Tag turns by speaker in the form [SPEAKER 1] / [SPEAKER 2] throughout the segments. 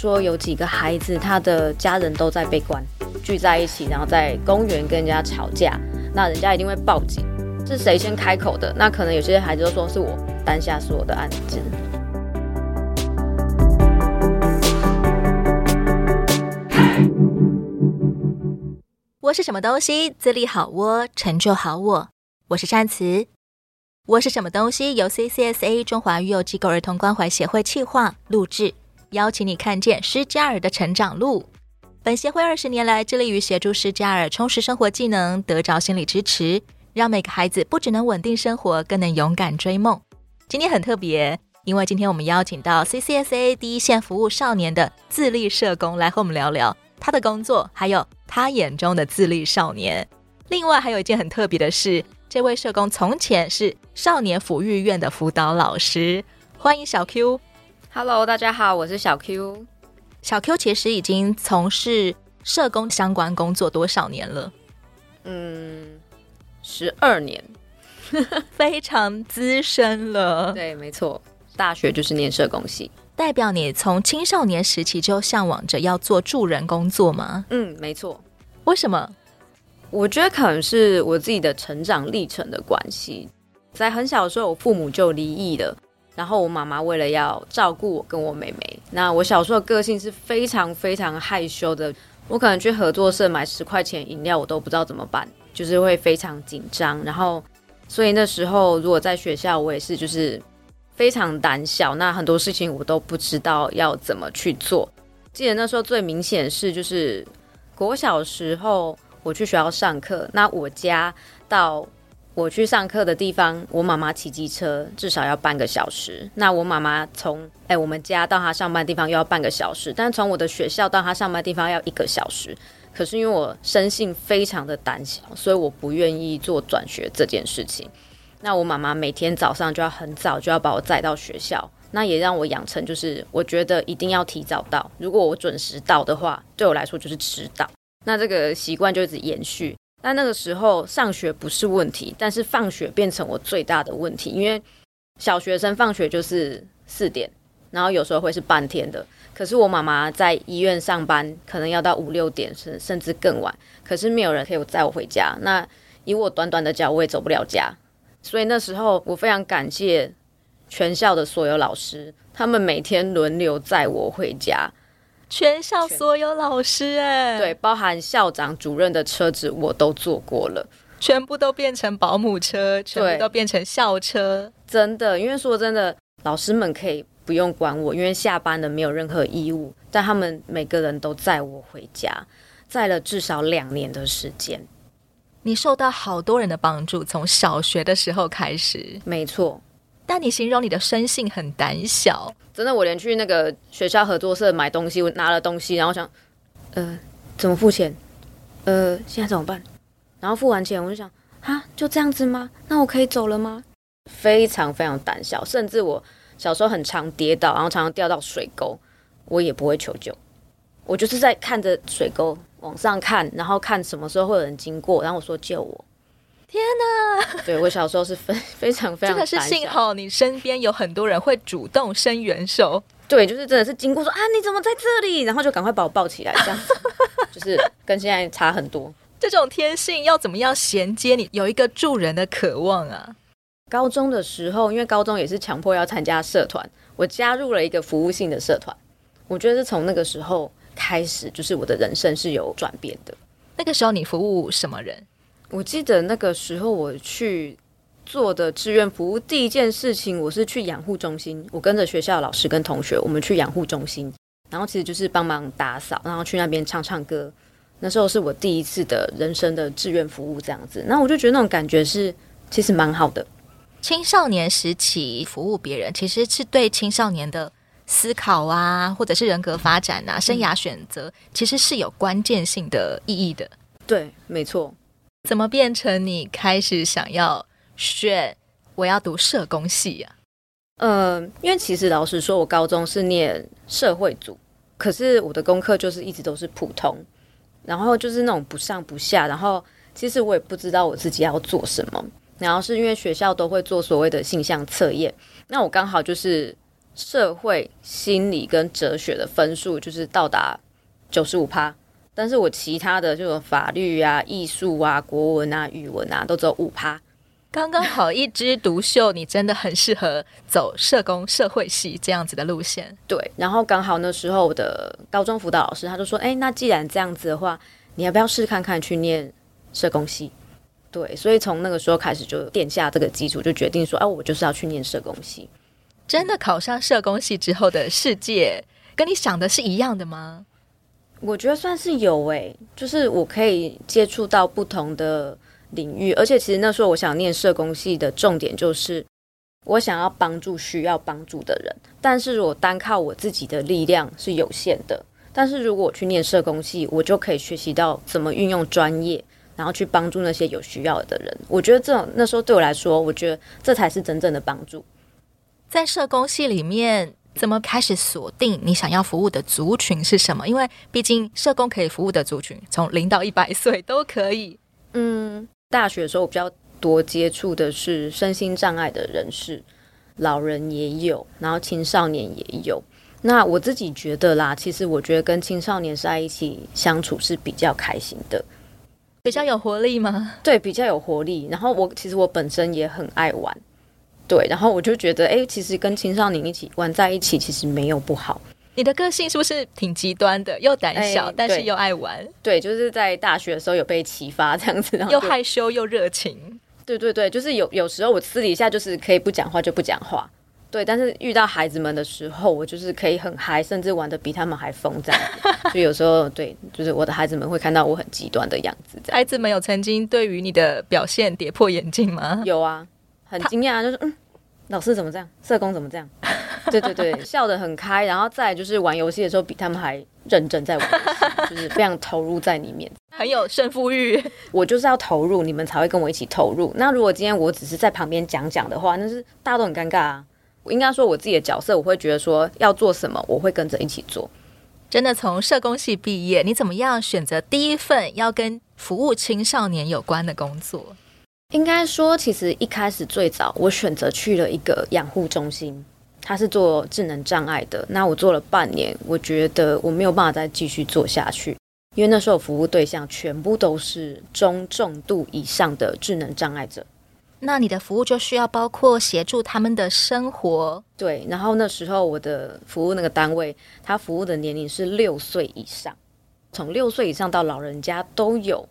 [SPEAKER 1] 说有几个孩子，他的家人都在被关，聚在一起，然后在公园跟人家吵架，那人家一定会报警。是谁先开口的？那可能有些孩子都说是我担下所有的案子。
[SPEAKER 2] 窝是什么东西？自立好窝，成就好我。我是善慈。窝是什么东西？由 CCSA 中华育幼机构儿童关怀协会企划录制，邀请你看见施加尔的成长路。本协会二十年来致力于协助施加尔充实生活技能，得着心理支持。让每个孩子不只能稳定生活，更能勇敢追梦。今天很特别，因为今天我们邀请到 CCSA 第一线服务少年的自立社工来和我们聊聊他的工作，还有他眼中的自立少年。另外还有一件很特别的事，这位社工从前是少年抚育院的辅导老师。欢迎小 Q。
[SPEAKER 1] Hello，大家好，我是小 Q。
[SPEAKER 2] 小 Q 其实已经从事社工相关工作多少年了？
[SPEAKER 1] 嗯。十二年，
[SPEAKER 2] 非常资深了。
[SPEAKER 1] 对，没错，大学就是念社工系。
[SPEAKER 2] 代表你从青少年时期就向往着要做助人工作吗？
[SPEAKER 1] 嗯，没错。
[SPEAKER 2] 为什么？
[SPEAKER 1] 我觉得可能是我自己的成长历程的关系。在很小的时候，我父母就离异了，然后我妈妈为了要照顾我跟我妹妹，那我小时候个性是非常非常害羞的。我可能去合作社买十块钱饮料，我都不知道怎么办。就是会非常紧张，然后，所以那时候如果在学校，我也是就是非常胆小，那很多事情我都不知道要怎么去做。记得那时候最明显是，就是国小时候我去学校上课，那我家到我去上课的地方，我妈妈骑机车至少要半个小时，那我妈妈从哎我们家到她上班的地方又要半个小时，但从我的学校到她上班的地方要一个小时。可是因为我生性非常的胆小，所以我不愿意做转学这件事情。那我妈妈每天早上就要很早就要把我载到学校，那也让我养成就是我觉得一定要提早到。如果我准时到的话，对我来说就是迟到。那这个习惯就一直延续。但那个时候上学不是问题，但是放学变成我最大的问题，因为小学生放学就是四点，然后有时候会是半天的。可是我妈妈在医院上班，可能要到五六点，甚甚至更晚。可是没有人可以载我回家。那以我短短的脚，我也走不了家。所以那时候我非常感谢全校的所有老师，他们每天轮流载我回家。
[SPEAKER 2] 全校所有老师，哎，
[SPEAKER 1] 对，包含校长、主任的车子我都坐过了，
[SPEAKER 2] 全部都变成保姆车，全部都变成校车。
[SPEAKER 1] 真的，因为说真的，老师们可以。不用管我，因为下班了没有任何义务。但他们每个人都载我回家，载了至少两年的时间。
[SPEAKER 2] 你受到好多人的帮助，从小学的时候开始。
[SPEAKER 1] 没错，
[SPEAKER 2] 但你形容你的生性很胆小，
[SPEAKER 1] 真的。我连去那个学校合作社买东西，我拿了东西，然后想，呃，怎么付钱？呃，现在怎么办？然后付完钱，我就想，啊，就这样子吗？那我可以走了吗？非常非常胆小，甚至我。小时候很常跌倒，然后常常掉到水沟，我也不会求救，我就是在看着水沟往上看，然后看什么时候会有人经过，然后我说救我。
[SPEAKER 2] 天哪！
[SPEAKER 1] 对，我小时候是非非常非常，
[SPEAKER 2] 真的是幸好你身边有很多人会主动伸援手。
[SPEAKER 1] 对，就是真的是经过说啊，你怎么在这里？然后就赶快把我抱起来，这样子 就是跟现在差很多。
[SPEAKER 2] 这种天性要怎么样衔接你？有一个助人的渴望啊。
[SPEAKER 1] 高中的时候，因为高中也是强迫要参加社团，我加入了一个服务性的社团。我觉得是从那个时候开始，就是我的人生是有转变的。
[SPEAKER 2] 那个时候你服务什么人？
[SPEAKER 1] 我记得那个时候我去做的志愿服务，第一件事情我是去养护中心。我跟着学校老师跟同学，我们去养护中心，然后其实就是帮忙打扫，然后去那边唱唱歌。那时候是我第一次的人生的志愿服务，这样子。那我就觉得那种感觉是其实蛮好的。
[SPEAKER 2] 青少年时期服务别人，其实是对青少年的思考啊，或者是人格发展啊、生涯选择，其实是有关键性的意义的。
[SPEAKER 1] 对，没错。
[SPEAKER 2] 怎么变成你开始想要选我要读社工系啊？
[SPEAKER 1] 嗯、因为其实老实说，我高中是念社会组，可是我的功课就是一直都是普通，然后就是那种不上不下，然后其实我也不知道我自己要做什么。然后是因为学校都会做所谓的性向测验，那我刚好就是社会、心理跟哲学的分数就是到达九十五趴，但是我其他的这种法律啊、艺术啊、国文啊、语文啊，都只有五趴。
[SPEAKER 2] 刚刚好一枝独秀，你真的很适合走社工社会系这样子的路线。
[SPEAKER 1] 对，然后刚好那时候我的高中辅导老师他就说：“哎，那既然这样子的话，你要不要试看看去念社工系？”对，所以从那个时候开始就奠下这个基础，就决定说：“哎，我就是要去念社工系。”
[SPEAKER 2] 真的考上社工系之后的世界，跟你想的是一样的吗？
[SPEAKER 1] 我觉得算是有诶、就是我可以接触到不同的。领域，而且其实那时候我想念社工系的重点就是，我想要帮助需要帮助的人。但是如果单靠我自己的力量是有限的，但是如果我去念社工系，我就可以学习到怎么运用专业，然后去帮助那些有需要的人。我觉得这种那时候对我来说，我觉得这才是真正的帮助。
[SPEAKER 2] 在社工系里面，怎么开始锁定你想要服务的族群是什么？因为毕竟社工可以服务的族群从零到一百岁都可以。
[SPEAKER 1] 嗯。大学的时候，我比较多接触的是身心障碍的人士，老人也有，然后青少年也有。那我自己觉得啦，其实我觉得跟青少年在一起相处是比较开心的，
[SPEAKER 2] 比较有活力吗？
[SPEAKER 1] 对，比较有活力。然后我其实我本身也很爱玩，对，然后我就觉得，哎，其实跟青少年一起玩在一起，其实没有不好。
[SPEAKER 2] 你的个性是不是挺极端的？又胆小，欸、但是又爱玩。
[SPEAKER 1] 对，就是在大学的时候有被启发这样子，然后
[SPEAKER 2] 又害羞又热情。
[SPEAKER 1] 对对对，就是有有时候我私底下就是可以不讲话就不讲话。对，但是遇到孩子们的时候，我就是可以很嗨，甚至玩的比他们还疯这样子。就有时候对，就是我的孩子们会看到我很极端的样子。
[SPEAKER 2] 孩子们有曾经对于你的表现跌破眼镜吗？
[SPEAKER 1] 有啊，很惊讶，就是嗯，老师怎么这样？社工怎么这样？对对对，笑得很开，然后再就是玩游戏的时候比他们还认真在玩游戏，就是非常投入在里面，
[SPEAKER 2] 很有胜负欲。
[SPEAKER 1] 我就是要投入，你们才会跟我一起投入。那如果今天我只是在旁边讲讲的话，那是大家都很尴尬啊。我应该说我自己的角色，我会觉得说要做什么，我会跟着一起做。
[SPEAKER 2] 真的从社工系毕业，你怎么样选择第一份要跟服务青少年有关的工作？
[SPEAKER 1] 应该说，其实一开始最早我选择去了一个养护中心。他是做智能障碍的，那我做了半年，我觉得我没有办法再继续做下去，因为那时候服务对象全部都是中重度以上的智能障碍者。
[SPEAKER 2] 那你的服务就需要包括协助他们的生活。
[SPEAKER 1] 对，然后那时候我的服务那个单位，他服务的年龄是六岁以上，从六岁以上到老人家都有。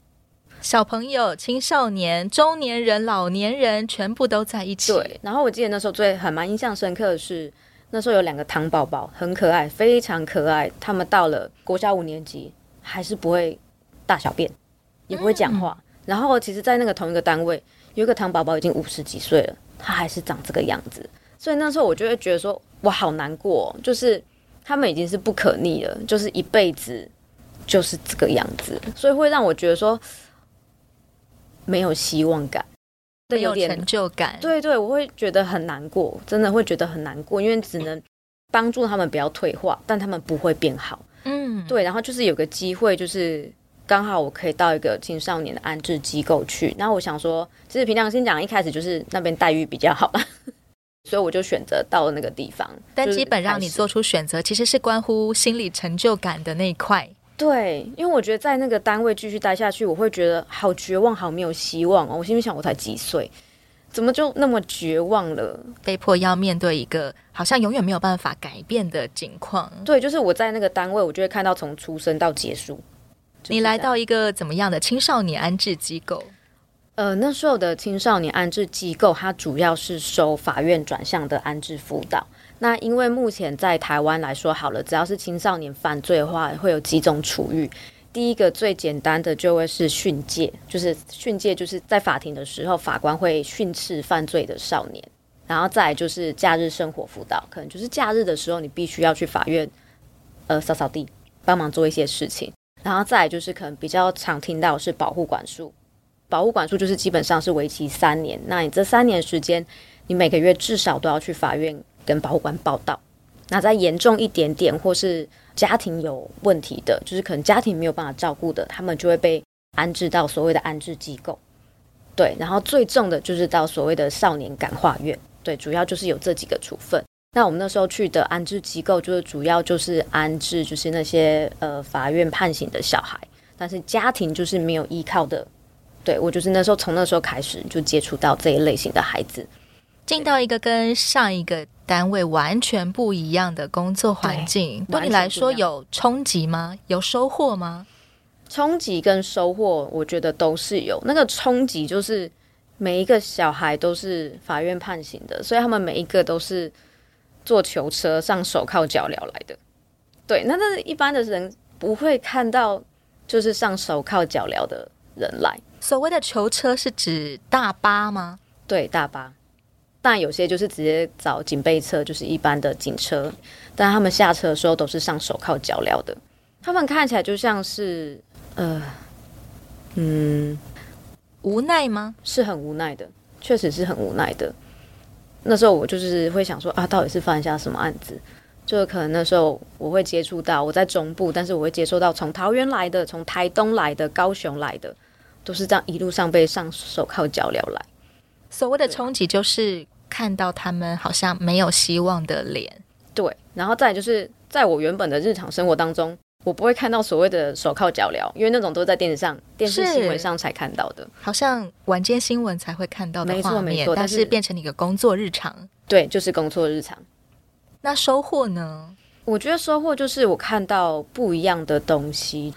[SPEAKER 2] 小朋友、青少年、中年人、老年人，全部都在一起。
[SPEAKER 1] 对，然后我记得那时候最很蛮印象深刻的是，那时候有两个糖宝宝，很可爱，非常可爱。他们到了国小五年级，还是不会大小便，也不会讲话。嗯、然后其实，在那个同一个单位，有一个糖宝宝已经五十几岁了，他还是长这个样子。所以那时候我就会觉得说，我好难过，就是他们已经是不可逆了，就是一辈子就是这个样子，所以会让我觉得说。没有希望感，
[SPEAKER 2] 没有成就感。
[SPEAKER 1] 对对，我会觉得很难过，真的会觉得很难过，因为只能帮助他们不要退化，但他们不会变好。嗯，对。然后就是有个机会，就是刚好我可以到一个青少年的安置机构去。然后我想说，其实平常心讲，一开始就是那边待遇比较好，所以我就选择到了那个地方。
[SPEAKER 2] 但基本让你做出选择，其实是关乎心理成就感的那一块。
[SPEAKER 1] 对，因为我觉得在那个单位继续待下去，我会觉得好绝望，好没有希望哦。我心里想，我才几岁，怎么就那么绝望了？
[SPEAKER 2] 被迫要面对一个好像永远没有办法改变的境况。
[SPEAKER 1] 对，就是我在那个单位，我就会看到从出生到结束。
[SPEAKER 2] 你来到一个怎么样的青少年安置机构？
[SPEAKER 1] 呃，那时候的青少年安置机构，它主要是收法院转向的安置辅导。那因为目前在台湾来说好了，只要是青少年犯罪的话，会有几种处遇。第一个最简单的就会是训诫，就是训诫，就是在法庭的时候，法官会训斥犯罪的少年。然后再来就是假日生活辅导，可能就是假日的时候，你必须要去法院，呃，扫扫地，帮忙做一些事情。然后再来就是可能比较常听到是保护管束，保护管束就是基本上是为期三年。那你这三年时间，你每个月至少都要去法院。跟保护官报到，那再严重一点点，或是家庭有问题的，就是可能家庭没有办法照顾的，他们就会被安置到所谓的安置机构。对，然后最重的就是到所谓的少年感化院。对，主要就是有这几个处分。那我们那时候去的安置机构，就是主要就是安置就是那些呃法院判刑的小孩，但是家庭就是没有依靠的。对，我就是那时候从那时候开始就接触到这一类型的孩子，
[SPEAKER 2] 进到一个跟上一个单位完全不一样的工作环境，对，对你来说有冲击吗？有收获吗？
[SPEAKER 1] 冲击跟收获，我觉得都是有。那个冲击就是每一个小孩都是法院判刑的，所以他们每一个都是坐囚车上手铐脚镣来的。对，那但是一般的人不会看到，就是上手铐脚镣的人来。
[SPEAKER 2] 所谓的囚车是指大巴吗？
[SPEAKER 1] 对，大巴。但有些就是直接找警备车，就是一般的警车。但他们下车的时候都是上手铐脚镣的。他们看起来就像是，呃，嗯，
[SPEAKER 2] 无奈吗？
[SPEAKER 1] 是很无奈的，确实是很无奈的。那时候我就是会想说啊，到底是犯下什么案子？就可能那时候我会接触到我在中部，但是我会接触到从桃园来的、从台东来的、高雄来的。都是这样一路上被上手铐脚镣来，
[SPEAKER 2] 所谓的冲击就是看到他们好像没有希望的脸，
[SPEAKER 1] 对。然后再就是在我原本的日常生活当中，我不会看到所谓的手铐脚镣，因为那种都是在电视上、电视新闻上才看到的，
[SPEAKER 2] 好像晚间新闻才会看到的画面，没错没错。但是变成你的工作日常，
[SPEAKER 1] 对，就是工作日常。
[SPEAKER 2] 那收获呢？
[SPEAKER 1] 我觉得收获就是我看到不一样的东西。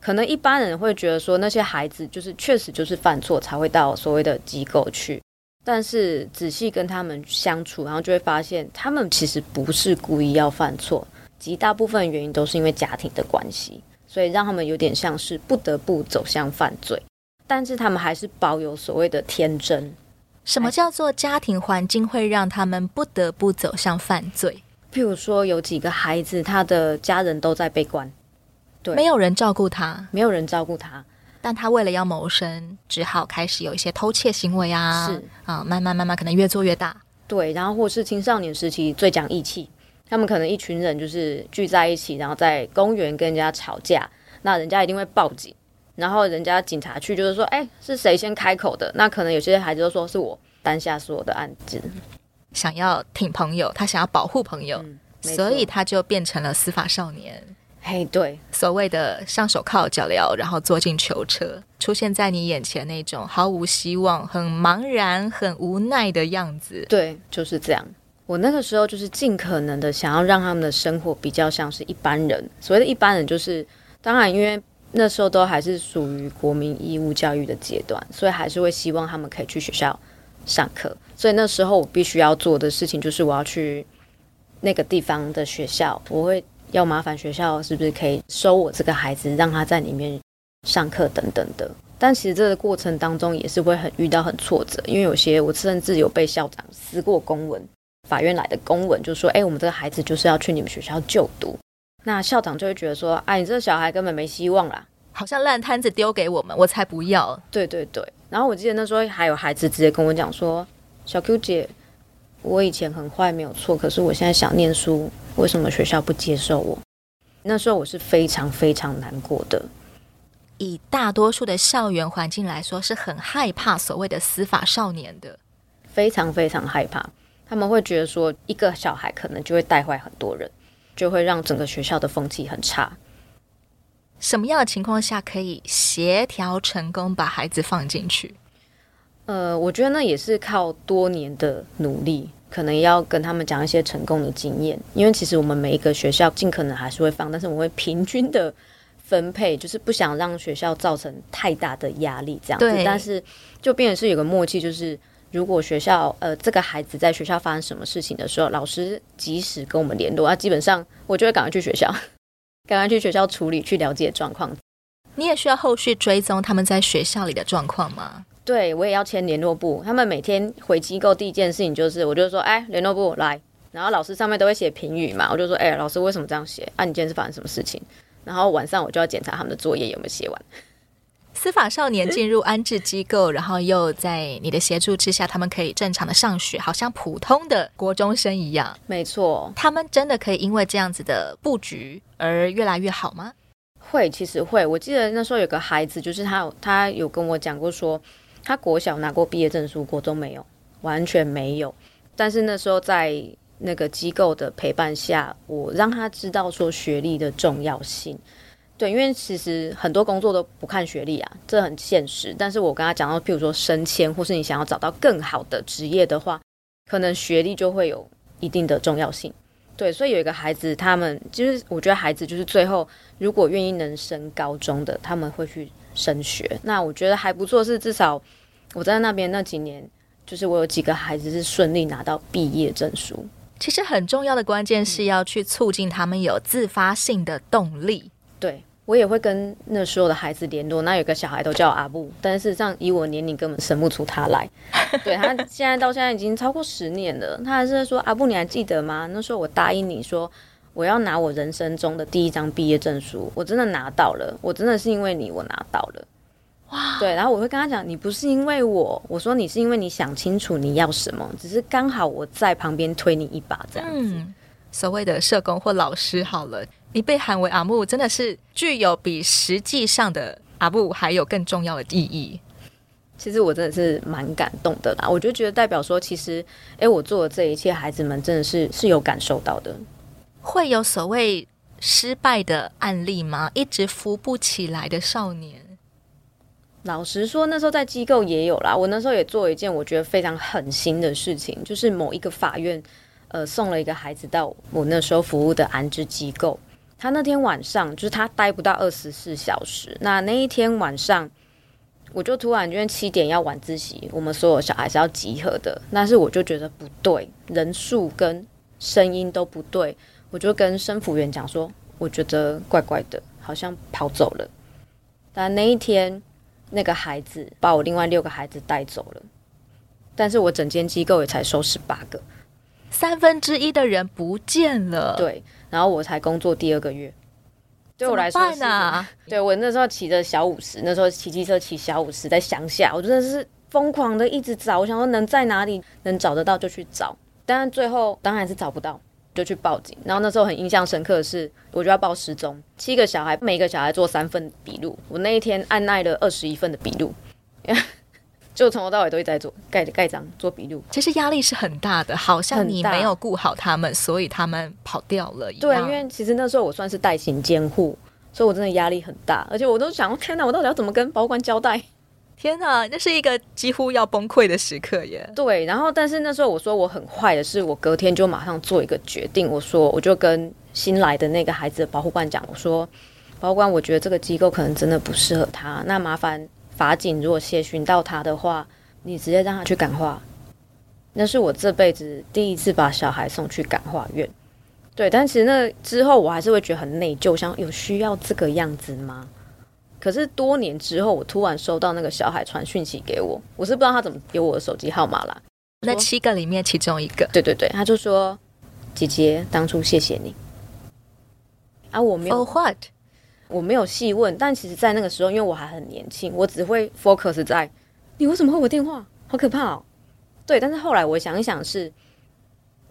[SPEAKER 1] 可能一般人会觉得说，那些孩子就是确实就是犯错才会到所谓的机构去，但是仔细跟他们相处，然后就会发现他们其实不是故意要犯错，极大部分原因都是因为家庭的关系，所以让他们有点像是不得不走向犯罪，但是他们还是保有所谓的天真。
[SPEAKER 2] 什么叫做家庭环境会让他们不得不走向犯罪？
[SPEAKER 1] 譬如说有几个孩子，他的家人都在被关。对，
[SPEAKER 2] 没有人照顾他，
[SPEAKER 1] 没有人照顾他，
[SPEAKER 2] 但他为了要谋生，只好开始有一些偷窃行为啊，
[SPEAKER 1] 是
[SPEAKER 2] 啊，慢慢慢慢可能越做越大。
[SPEAKER 1] 对，然后或是青少年时期最讲义气，他们可能一群人就是聚在一起，然后在公园跟人家吵架，那人家一定会报警，然后人家警察去就是说，哎，是谁先开口的？那可能有些孩子都说是我担下所有的案子，
[SPEAKER 2] 想要挺朋友，他想要保护朋友，嗯，所以他就变成了司法少年。
[SPEAKER 1] 嘿，对，
[SPEAKER 2] 所谓的上手铐脚镣，然后坐进囚车，出现在你眼前那种毫无希望、很茫然、很无奈的样子。
[SPEAKER 1] 对，就是这样。我那个时候就是尽可能的想要让他们的生活比较像是一般人。所谓的一般人，就是当然，因为那时候都还是属于国民义务教育的阶段，所以还是会希望他们可以去学校上课。所以那时候我必须要做的事情就是我要去那个地方的学校，我会。要麻烦学校是不是可以收我这个孩子，让他在里面上课等等的。但其实这个过程当中也是会很遇到很挫折，因为有些我甚至有被校长撕过公文，法院来的公文就说：“哎，我们这个孩子就是要去你们学校就读。”那校长就会觉得说：“哎，你这个小孩根本没希望啦，
[SPEAKER 2] 好像烂摊子丢给我们，我才不要。”
[SPEAKER 1] 对对对。然后我记得那时候还有孩子直接跟我讲说：“小 Q 姐。”我以前很坏没有错，可是我现在想念书，为什么学校不接受我？那时候我是非常非常难过的。
[SPEAKER 2] 以大多数的校园环境来说，是很害怕所谓的司法少年的，
[SPEAKER 1] 非常非常害怕。他们会觉得说，一个小孩可能就会带坏很多人，就会让整个学校的风气很差。
[SPEAKER 2] 什么样的情况下可以协调成功把孩子放进去？
[SPEAKER 1] 呃，我觉得那也是靠多年的努力，可能要跟他们讲一些成功的经验。因为其实我们每一个学校尽可能还是会放，但是我们会平均的分配，就是不想让学校造成太大的压力这样子。但是就变成是有个默契，就是如果学校呃这个孩子在学校发生什么事情的时候，老师及时跟我们联络，啊，基本上我就会赶快去学校，赶快去学校处理，去了解状况。
[SPEAKER 2] 你也需要后续追踪他们在学校里的状况吗？
[SPEAKER 1] 对，我也要签联络簿。他们每天回机构第一件事情就是，我就说，哎，联络簿来。然后老师上面都会写评语嘛，我就说，哎，老师为什么这样写？啊，你今天是发生什么事情？然后晚上我就要检查他们的作业有没有写完。
[SPEAKER 2] 司法少年进入安置机构，然后又在你的协助之下，他们可以正常的上学，好像普通的国中生一样。
[SPEAKER 1] 没错，
[SPEAKER 2] 他们真的可以因为这样子的布局而越来越好吗？
[SPEAKER 1] 会，其实会。我记得那时候有个孩子，就是他有他有跟我讲过说。他国小拿过毕业证书，国中没有，完全没有。但是那时候在那个机构的陪伴下，我让他知道说学历的重要性。对，因为其实很多工作都不看学历啊，这很现实。但是我跟他讲到，譬如说升迁，或是你想要找到更好的职业的话，可能学历就会有一定的重要性。对，所以有一个孩子，他们就是我觉得孩子就是最后如果愿意能升高中的，他们会去升学。那我觉得还不错，是至少我在那边那几年，就是我有几个孩子是顺利拿到毕业证书。
[SPEAKER 2] 其实很重要的关键是要去促进他们有自发性的动力。
[SPEAKER 1] 对，我也会跟那所有的孩子联络。那有个小孩都叫阿布，但是这样以我年龄根本生不出他来。对，他现在到现在已经超过十年了，他还是说阿布，你还记得吗？那时候我答应你说我要拿我人生中的第一张毕业证书，我真的拿到了，我真的是因为你我拿到了。哇，对，然后我会跟他讲，你不是因为我，我说你是因为你想清楚你要什么，只是刚好我在旁边推你一把这样子。嗯，
[SPEAKER 2] 所谓的社工或老师好了。你被喊为阿木，真的是具有比实际上的阿木还有更重要的意义。
[SPEAKER 1] 其实我真的是蛮感动的啦，我就觉得代表说，其实，诶，我做的这一切，孩子们真的是是有感受到的。
[SPEAKER 2] 会有所谓失败的案例吗？一直扶不起来的少年？
[SPEAKER 1] 老实说，那时候在机构也有啦。我那时候也做一件我觉得非常狠心的事情，就是某一个法院，呃，送了一个孩子到我那时候服务的安置机构。他那天晚上就是他待不到二十四小时。那那一天晚上，我就突然因为七点要晚自习，我们所有小孩是要集合的。但是我就觉得不对，人数跟声音都不对。我就跟生辅员讲说，我觉得怪怪的，好像跑走了。但那一天，那个孩子把我另外六个孩子带走了。但是我整间机构也才收十八个，
[SPEAKER 2] 三分之一的人不见了。
[SPEAKER 1] 对。然后我才工作第二个月，对我来说是，
[SPEAKER 2] 呢
[SPEAKER 1] 对我那时候骑着小五十，那时候骑机车骑小五十，在乡下，我真的是疯狂的一直找，我想说能在哪里能找得到就去找，但是最后当然是找不到，就去报警。然后那时候很印象深刻的是，我就要报失踪，七个小孩，每个小孩做三份笔录，我那一天按捺了二十一份的笔录。就从头到尾都一直在做盖盖章、做笔录，
[SPEAKER 2] 其实压力是很大的，好像你没有顾好他们，所以他们跑掉了一样。
[SPEAKER 1] 对，因为其实那时候我算是代行监护，所以我真的压力很大，而且我都想，天哪，我到底要怎么跟保管交代？
[SPEAKER 2] 天哪，那是一个几乎要崩溃的时刻耶。
[SPEAKER 1] 对，然后但是那时候我说我很坏的是，我隔天就马上做一个决定，我说我就跟新来的那个孩子的保护官讲，我说保护官，我觉得这个机构可能真的不适合他，那麻烦。法警如果协寻到他的话，你直接让他去感化。那是我这辈子第一次把小孩送去感化院。对，但其实那之后我还是会觉得很内疚，想有需要这个样子吗？可是多年之后，我突然收到那个小孩传讯息给我，我是不知道他怎么有我的手机号码啦。
[SPEAKER 2] 那七个里面其中一个，
[SPEAKER 1] 对对对，他就说：“姐姐，当初谢谢你。”啊，我没有。
[SPEAKER 2] For what?
[SPEAKER 1] 我没有细问，但其实，在那个时候，因为我还很年轻，我只会 focus 在你为什么会我电话，好可怕哦。对，但是后来我想一想是，是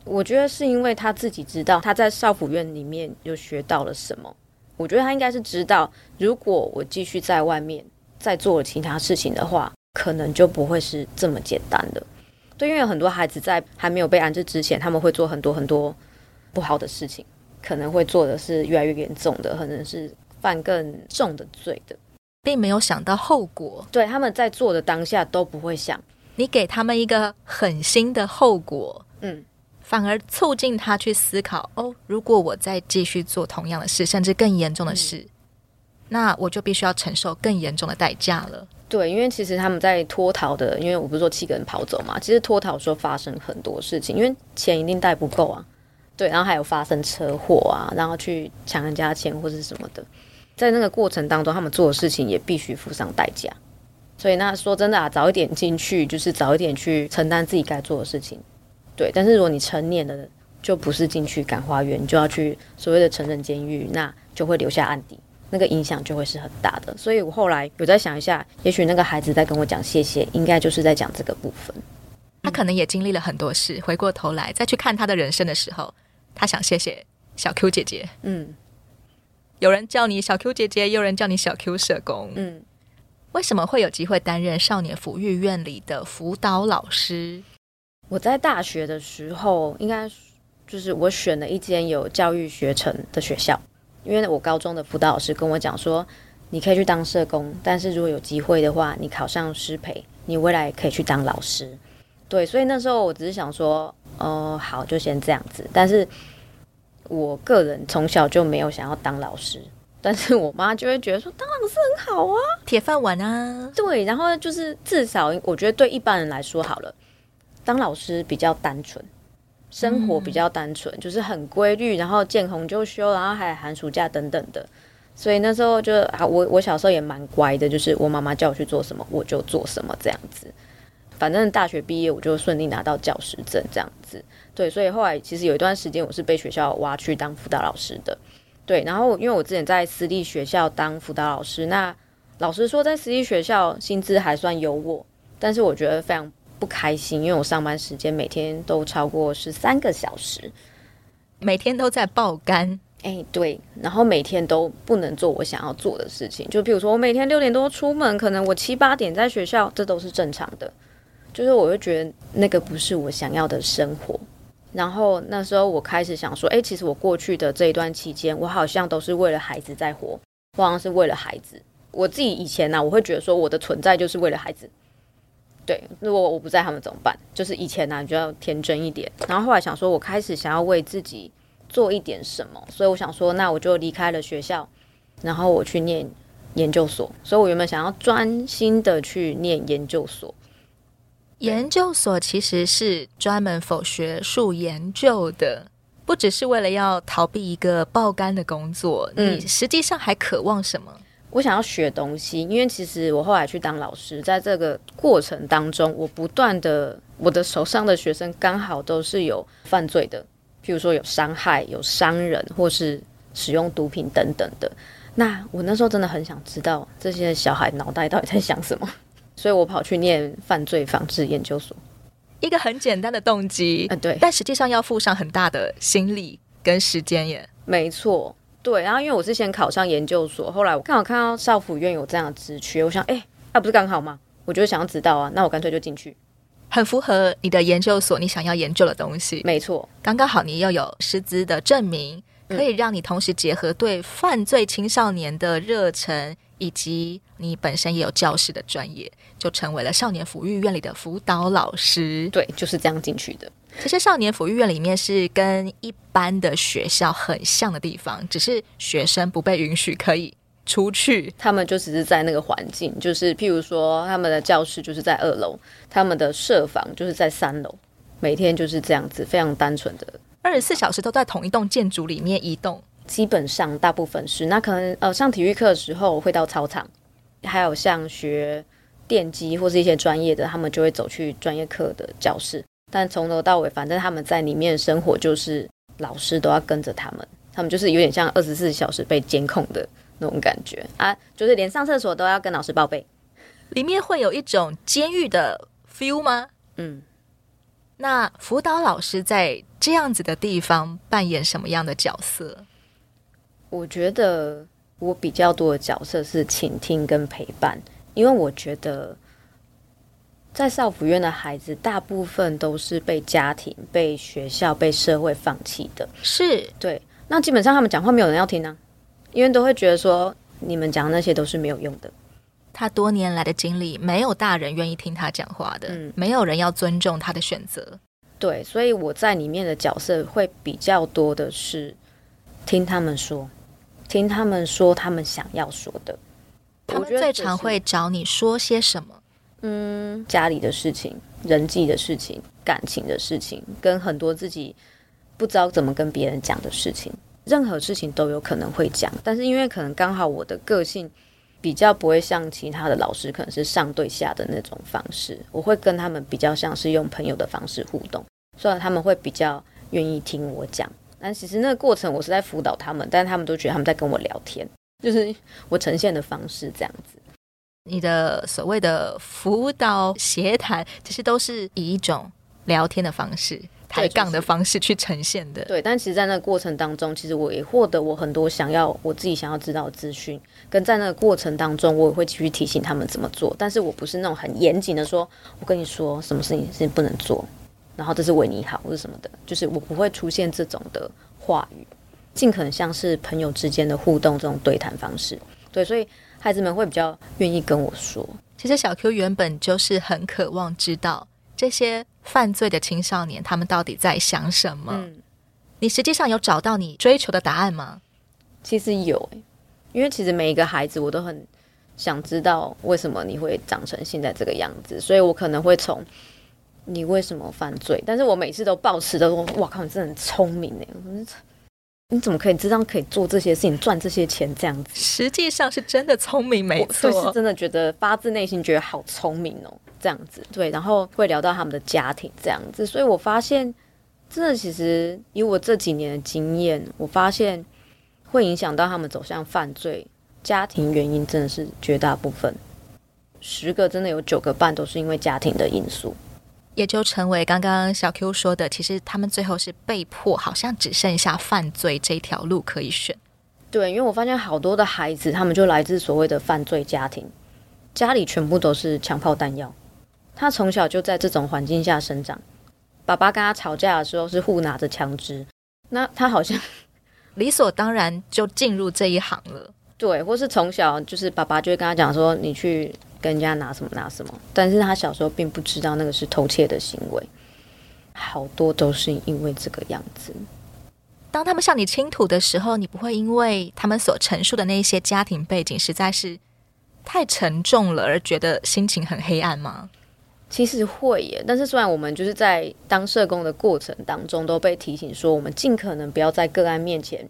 [SPEAKER 1] 我觉得是因为他自己知道他在少府院里面又学到了什么。我觉得他应该是知道，如果我继续在外面再做其他事情的话，可能就不会是这么简单的。对，因为有很多孩子在还没有被安置之前，他们会做很多很多不好的事情，可能会做的是越来越严重的，可能是。犯更重的罪的，
[SPEAKER 2] 并没有想到后果。
[SPEAKER 1] 对，他们在做的当下都不会想，
[SPEAKER 2] 你给他们一个狠心的后果，
[SPEAKER 1] 嗯，
[SPEAKER 2] 反而促进他去思考：哦，如果我再继续做同样的事，甚至更严重的事，嗯，那我就必须要承受更严重的代价了。
[SPEAKER 1] 对，因为其实他们在脱逃的，因为我不是说七个人跑走嘛，其实脱逃时候发生很多事情，因为钱一定带不够啊。对，然后还有发生车祸啊，然后去抢人家钱或者是什么的。在那个过程当中，他们做的事情也必须付上代价。所以，那说真的啊，早一点进去，就是早一点去承担自己该做的事情。对，但是如果你成年了，就不是进去感化院，你就要去所谓的成人监狱，那就会留下案底，那个影响就会是很大的。所以我后来有在想一下，也许那个孩子在跟我讲谢谢，应该就是在讲这个部分。
[SPEAKER 2] 他可能也经历了很多事，回过头来再去看他的人生的时候，他想谢谢小 Q 姐姐。
[SPEAKER 1] 嗯。
[SPEAKER 2] 有人叫你小 Q 姐姐，有人叫你小 Q 社工。
[SPEAKER 1] 嗯，
[SPEAKER 2] 为什么会有机会担任少年抚育院里的辅导老师？
[SPEAKER 1] 我在大学的时候，应该就是我选了一间有教育学程的学校，因为我高中的辅导老师跟我讲说，你可以去当社工，但是如果有机会的话，你考上师培，你未来可以去当老师。对，所以那时候我只是想说，哦、呃，好，就先这样子。但是我个人从小就没有想要当老师，但是我妈就会觉得说，当老师很好啊，
[SPEAKER 2] 铁饭碗啊。
[SPEAKER 1] 对，然后就是至少我觉得对一般人来说好了，当老师比较单纯，生活比较单纯，嗯、就是很规律，然后见红就休，然后还有寒暑假等等的。所以那时候就啊，我我小时候也蛮乖的，就是我妈妈叫我去做什么，我就做什么这样子。反正大学毕业我就顺利拿到教师证，这样子。对，所以后来其实有一段时间我是被学校挖去当辅导老师的。对，然后因为我之前在私立学校当辅导老师，那老实说在私立学校薪资还算优渥，但是我觉得非常不开心，因为我上班时间每天都超过十三个小时，
[SPEAKER 2] 每天都在爆肝。
[SPEAKER 1] 哎，对，然后每天都不能做我想要做的事情，就比如说我每天六点多出门，可能我七八点在学校，这都是正常的。就是我会觉得那个不是我想要的生活，然后那时候我开始想说，哎，其实我过去的这一段期间，我好像都是为了孩子在活，我好像是为了孩子。我自己以前呢、啊，我会觉得说我的存在就是为了孩子。对，如果我不在，他们怎么办？就是以前呢、啊，就要天真一点。然后后来想说，我开始想要为自己做一点什么，所以我想说，那我就离开了学校，然后我去念研究所。所以我原本想要专心的去念研究所。
[SPEAKER 2] 研究所其实是专门 for 学术研究的，不只是为了要逃避一个爆肝的工作。嗯，你实际上还渴望什么？
[SPEAKER 1] 我想要学东西，因为其实我后来去当老师，在这个过程当中，我不断的，我的手上的学生刚好都是有犯罪的，譬如说有伤害、有伤人，或是使用毒品等等的。那我那时候真的很想知道这些小孩脑袋到底在想什么。所以我跑去念犯罪防治研究所，
[SPEAKER 2] 一个很简单的动机，
[SPEAKER 1] 嗯，对，
[SPEAKER 2] 但实际上要付上很大的心力跟时间耶。
[SPEAKER 1] 没错，对。然后因为我是先考上研究所，后来我刚好看到少府院有这样的职缺，我想，哎，那不是刚好吗？我就想要知道啊，那我干脆就进去，
[SPEAKER 2] 很符合你的研究所你想要研究的东西。
[SPEAKER 1] 没错，
[SPEAKER 2] 刚刚好你又有师资的证明，可以让你同时结合对犯罪青少年的热忱。以及你本身也有教师的专业，就成为了少年抚育院里的辅导老师。
[SPEAKER 1] 对，就是这样进去的。
[SPEAKER 2] 其实少年抚育院里面是跟一般的学校很像的地方，只是学生不被允许可以出去，
[SPEAKER 1] 他们就只是在那个环境，就是譬如说他们的教室就是在二楼，他们的设房就是在三楼，每天就是这样子，非常单纯的，
[SPEAKER 2] 二十四小时都在同一栋建筑里面移动。
[SPEAKER 1] 基本上大部分是，那可能呃上体育课的时候会到操场，还有像学电机或是一些专业的，他们就会走去专业课的教室。但从头到尾，反正他们在里面生活就是老师都要跟着他们，他们就是有点像二十四小时被监控的那种感觉啊，就是连上厕所都要跟老师报备。
[SPEAKER 2] 里面会有一种监狱的 feel 吗？
[SPEAKER 1] 嗯，
[SPEAKER 2] 那辅导老师在这样子的地方扮演什么样的角色？
[SPEAKER 1] 我觉得我比较多的角色是倾听跟陪伴，因为我觉得在少府院的孩子大部分都是被家庭、被学校、被社会放弃的，
[SPEAKER 2] 是
[SPEAKER 1] 对。那基本上他们讲话没有人要听呢、啊，因为都会觉得说你们讲的那些都是没有用的。
[SPEAKER 2] 他多年来的经历，没有大人愿意听他讲话的，嗯，没有人要尊重他的选择。
[SPEAKER 1] 对，所以我在里面的角色会比较多的是听他们说。听他们说他们想要说的，
[SPEAKER 2] 他们最常会找你说些什么？
[SPEAKER 1] 嗯，家里的事情、人际的事情、感情的事情，跟很多自己不知道怎么跟别人讲的事情，任何事情都有可能会讲。但是因为可能刚好我的个性比较不会像其他的老师，可能是上对下的那种方式，我会跟他们比较像是用朋友的方式互动，所以他们会比较愿意听我讲。但其实那个过程，我是在辅导他们，但他们都觉得他们在跟我聊天，就是我呈现的方式这样子。
[SPEAKER 2] 你的所谓的辅导协谈，其实都是以一种聊天的方式、抬杠的方式去呈现的。
[SPEAKER 1] 对，但其实，在那个过程当中，其实我也获得我很多想要我自己想要知道的资讯，跟在那个过程当中，我也会继续提醒他们怎么做。但是我不是那种很严谨的说，我跟你说什么事情是不能做。然后这是为你好或者什么的，就是我不会出现这种的话语，尽可能像是朋友之间的互动这种对谈方式。对，所以孩子们会比较愿意跟我说。
[SPEAKER 2] 其实小 Q 原本就是很渴望知道这些犯罪的青少年他们到底在想什么。嗯，你实际上有找到你追求的答案吗？
[SPEAKER 1] 其实有诶，因为其实每一个孩子我都很想知道为什么你会长成现在这个样子，所以我可能会从。你为什么犯罪？但是我每次都抱持的说：“哇靠，你真的很聪明哎！你怎么可以知道可以做这些事情，赚这些钱这样子？”
[SPEAKER 2] 实际上是真的聪明，没错，
[SPEAKER 1] 是真的觉得发自内心觉得好聪明哦，这样子对。然后会聊到他们的家庭这样子，所以我发现，真的其实以我这几年的经验，我发现会影响到他们走向犯罪，家庭原因真的是绝大部分，十个真的有九个半都是因为家庭的因素。
[SPEAKER 2] 也就成为刚刚小 Q 说的，其实他们最后是被迫，好像只剩下犯罪这条路可以选。
[SPEAKER 1] 对，因为我发现好多的孩子，他们就来自所谓的犯罪家庭，家里全部都是枪炮弹药，他从小就在这种环境下生长。爸爸跟他吵架的时候是互拿着枪支，那他好像
[SPEAKER 2] 理所当然就进入这一行了。
[SPEAKER 1] 对，或是从小就是爸爸就会跟他讲说：“你去。”跟人家拿什么拿什么，但是他小时候并不知道那个是偷窃的行为，好多都是因为这个样子。
[SPEAKER 2] 当他们向你倾吐的时候，你不会因为他们所陈述的那些家庭背景实在是太沉重了而觉得心情很黑暗吗？
[SPEAKER 1] 其实会耶，但是虽然我们就是在当社工的过程当中都被提醒说，我们尽可能不要在个案面前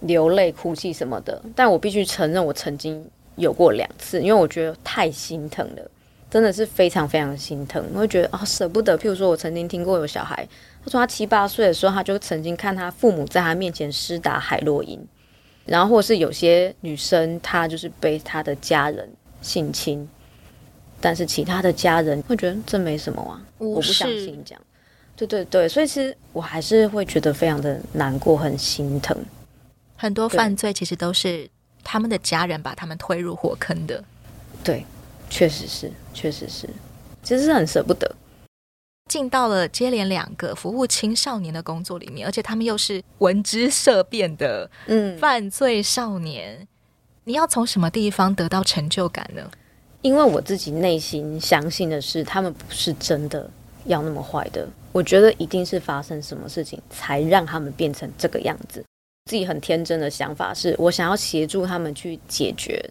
[SPEAKER 1] 流泪、哭泣什么的，但我必须承认，我曾经。有过两次，因为我觉得太心疼了，真的是非常非常心疼。我会觉得啊、哦，舍不得。譬如说，我曾经听过有小孩，他说他七八岁的时候，他就曾经看他父母在他面前施打海洛因，然后或是有些女生，她就是被她的家人性侵，但是其他的家人会觉得这没什么啊，我不相信这样。对对对，所以其实我还是会觉得非常的难过，很心疼。
[SPEAKER 2] 很多犯罪其实都是。他们的家人把他们推入火坑的，
[SPEAKER 1] 对，确实是，确实是，其实是很舍不得。
[SPEAKER 2] 进到了接连两个服务青少年的工作里面，而且他们又是闻之色变的，嗯，犯罪少年，嗯，你要从什么地方得到成就感呢？
[SPEAKER 1] 因为我自己内心相信的是，他们不是真的要那么坏的。我觉得一定是发生什么事情，才让他们变成这个样子。自己很天真的想法是，我想要协助他们去解决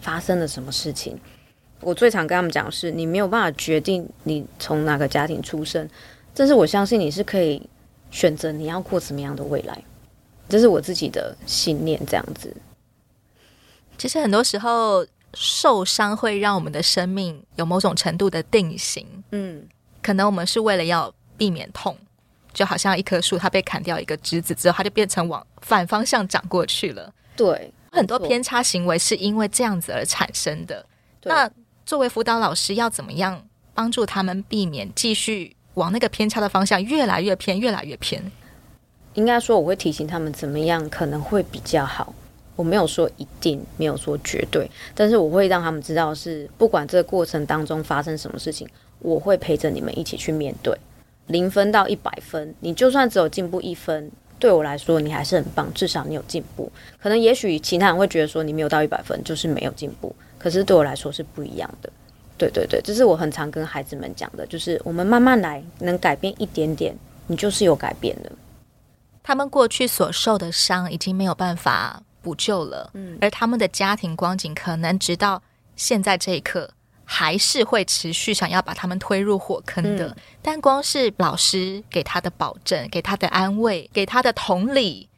[SPEAKER 1] 发生了什么事情。我最常跟他们讲是，你没有办法决定你从哪个家庭出生，但是我相信你是可以选择你要过什么样的未来。这是我自己的信念，这样子。
[SPEAKER 2] 其实很多时候受伤会让我们的生命有某种程度的定型。嗯，可能我们是为了要避免痛。就好像一棵树，它被砍掉一个枝子之后，它就变成往反方向长过去了。
[SPEAKER 1] 对，
[SPEAKER 2] 很多偏差行为是因为这样子而产生的。那作为辅导老师，要怎么样帮助他们避免继续往那个偏差的方向越来越偏，越来越偏？
[SPEAKER 1] 应该说，我会提醒他们怎么样可能会比较好。我没有说一定，没有说绝对，但是我会让他们知道是，不管这个过程当中发生什么事情，我会陪着你们一起去面对。零分到一百分，你就算只有进步一分，对我来说你还是很棒，至少你有进步。可能也许其他人会觉得说你没有到一百分就是没有进步，可是对我来说是不一样的。对对对，这是我很常跟孩子们讲的，就是我们慢慢来，能改变一点点，你就是有改变的。
[SPEAKER 2] 他们过去所受的伤已经没有办法补救了，嗯，而他们的家庭光景可能直到现在这一刻。还是会持续想要把他们推入火坑的，嗯、但光是老师给他的保证、给他的安慰、给他的同理，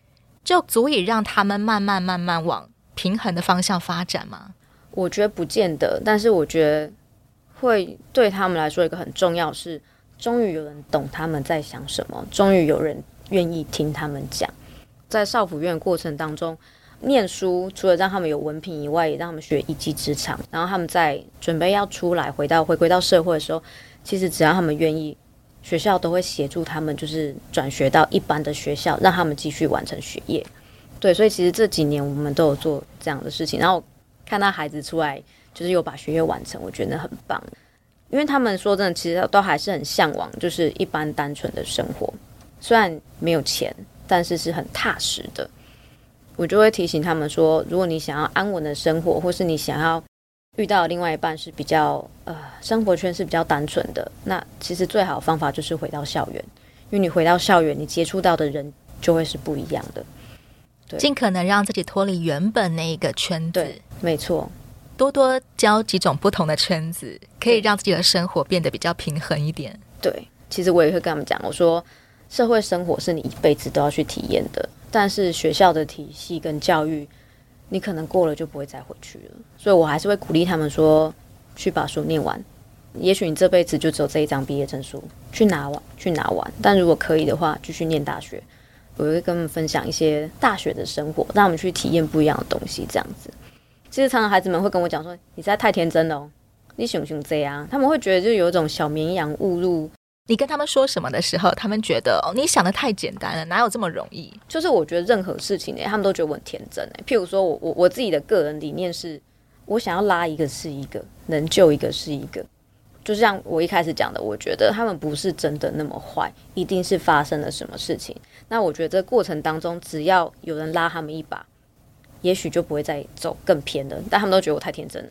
[SPEAKER 2] 就足以让他们慢慢慢慢往平衡的方向发展吗？
[SPEAKER 1] 我觉得不见得，但是我觉得会对他们来说一个很重要是，终于有人懂他们在想什么，终于有人愿意听他们讲，在少府院过程当中。念书除了让他们有文凭以外，也让他们学一技之长。然后他们在准备要出来回到回归到社会的时候，其实只要他们愿意，学校都会协助他们，就是转学到一般的学校，让他们继续完成学业。对，所以其实这几年我们都有做这样的事情。然后看到孩子出来，就是有把学业完成，我觉得很棒。因为他们说真的，其实都还是很向往，就是一般单纯的生活，虽然没有钱，但是是很踏实的。我就会提醒他们说，如果你想要安稳的生活，或是你想要遇到另外一半是比较呃生活圈是比较单纯的，那其实最好的方法就是回到校园，因为你回到校园，你接触到的人就会是不一样的。对，
[SPEAKER 2] 尽可能让自己脱离原本那一个圈子。
[SPEAKER 1] 对，没错。
[SPEAKER 2] 多多交几种不同的圈子，可以让自己的生活变得比较平衡一点。
[SPEAKER 1] 对，其实我也会跟他们讲，我说社会生活是你一辈子都要去体验的，但是学校的体系跟教育，你可能过了就不会再回去了。所以我还是会鼓励他们说，去把书念完。也许你这辈子就只有这一张毕业证书，去拿完，去拿完。但如果可以的话，继续念大学。我会跟他们分享一些大学的生活，让他们去体验不一样的东西，这样子。其实常常孩子们会跟我讲说：“你实在太天真了哦，你熊熊这样。”他们会觉得就有一种小绵羊误入。
[SPEAKER 2] 你跟他们说什么的时候，他们觉得哦，你想的太简单了，哪有这么容易？
[SPEAKER 1] 就是我觉得任何事情呢，他们都觉得我很天真。譬如说我我我自己的个人理念是，我想要拉一个是一个，能救一个是一个。就像我一开始讲的，我觉得他们不是真的那么坏，一定是发生了什么事情。那我觉得这过程当中，只要有人拉他们一把。也许就不会再走更偏的，但他们都觉得我太天真了。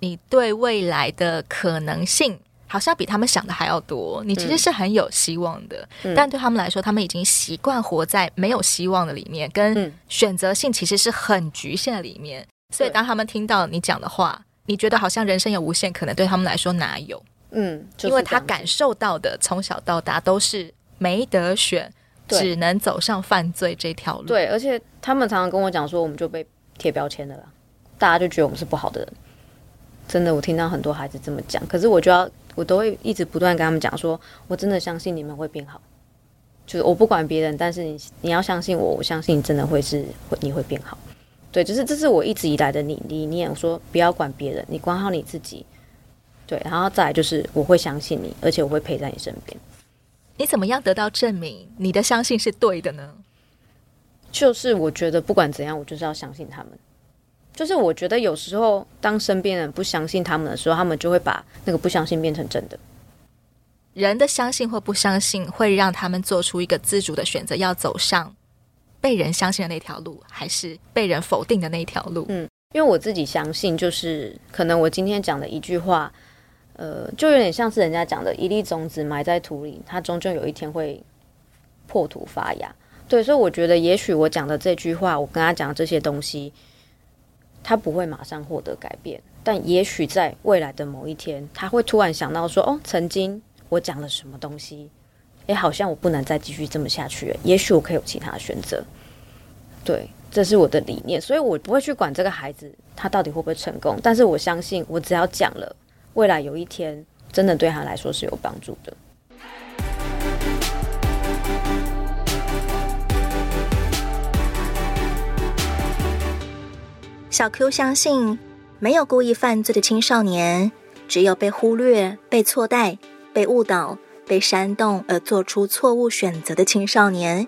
[SPEAKER 2] 你对未来的可能性好像比他们想的还要多，你其实是很有希望的。嗯、但对他们来说，他们已经习惯活在没有希望的里面，跟选择性其实是很局限的里面。嗯、所以当他们听到你讲的话，你觉得好像人生有无限可能，对他们来说哪有？
[SPEAKER 1] 嗯，
[SPEAKER 2] 因为他感受到的从小到大都是没得选。只能走上犯罪这条路。
[SPEAKER 1] 对，而且他们常常跟我讲说，我们就被贴标签的了，大家就觉得我们是不好的人。真的，我听到很多孩子这么讲，可是我就要，我都会一直不断跟他们讲说，我真的相信你们会变好。就是我不管别人，但是你你要相信我，我相信你真的会是会你会变好。对，就是这是我一直以来的理理念。我说不要管别人，你管好你自己。对，然后再来就是我会相信你，而且我会陪在你身边。
[SPEAKER 2] 你怎么样得到证明？你的相信是对的呢？
[SPEAKER 1] 就是我觉得不管怎样，我就是要相信他们。就是我觉得有时候，当身边人不相信他们的时候，他们就会把那个不相信变成真的。
[SPEAKER 2] 人的相信或不相信，会让他们做出一个自主的选择，要走上被人相信的那条路，还是被人否定的那条路？
[SPEAKER 1] 嗯，因为我自己相信，就是可能我今天讲的一句话。呃，就有点像是人家讲的，一粒种子埋在土里，它终究有一天会破土发芽。对，所以我觉得，也许我讲的这句话，我跟他讲的这些东西，他不会马上获得改变，但也许在未来的某一天，他会突然想到说：“哦，曾经我讲了什么东西，诶，好像我不能再继续这么下去了，也许我可以有其他的选择。”对，这是我的理念，所以我不会去管这个孩子他到底会不会成功，但是我相信，我只要讲了。未来有一天，真的对他来说是有帮助的。
[SPEAKER 2] 小 Q 相信，没有故意犯罪的青少年，只有被忽略、被错待、被误导、被煽动而做出错误选择的青少年。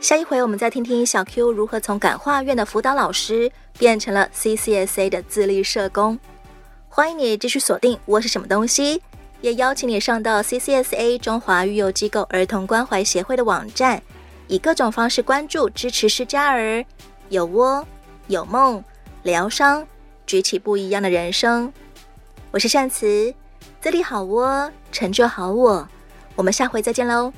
[SPEAKER 2] 下一回，我们再听听小 Q 如何从感化院的辅导老师，变成了 CCSA 的自立社工。欢迎你继续锁定我是什么东西，也邀请你上到 CCSA 中华育幼机构儿童关怀协会的网站，以各种方式关注支持失家儿，有窝有梦，疗伤，崛起不一样的人生。我是善慈，自立好窝，成就好我，我们下回再见喽。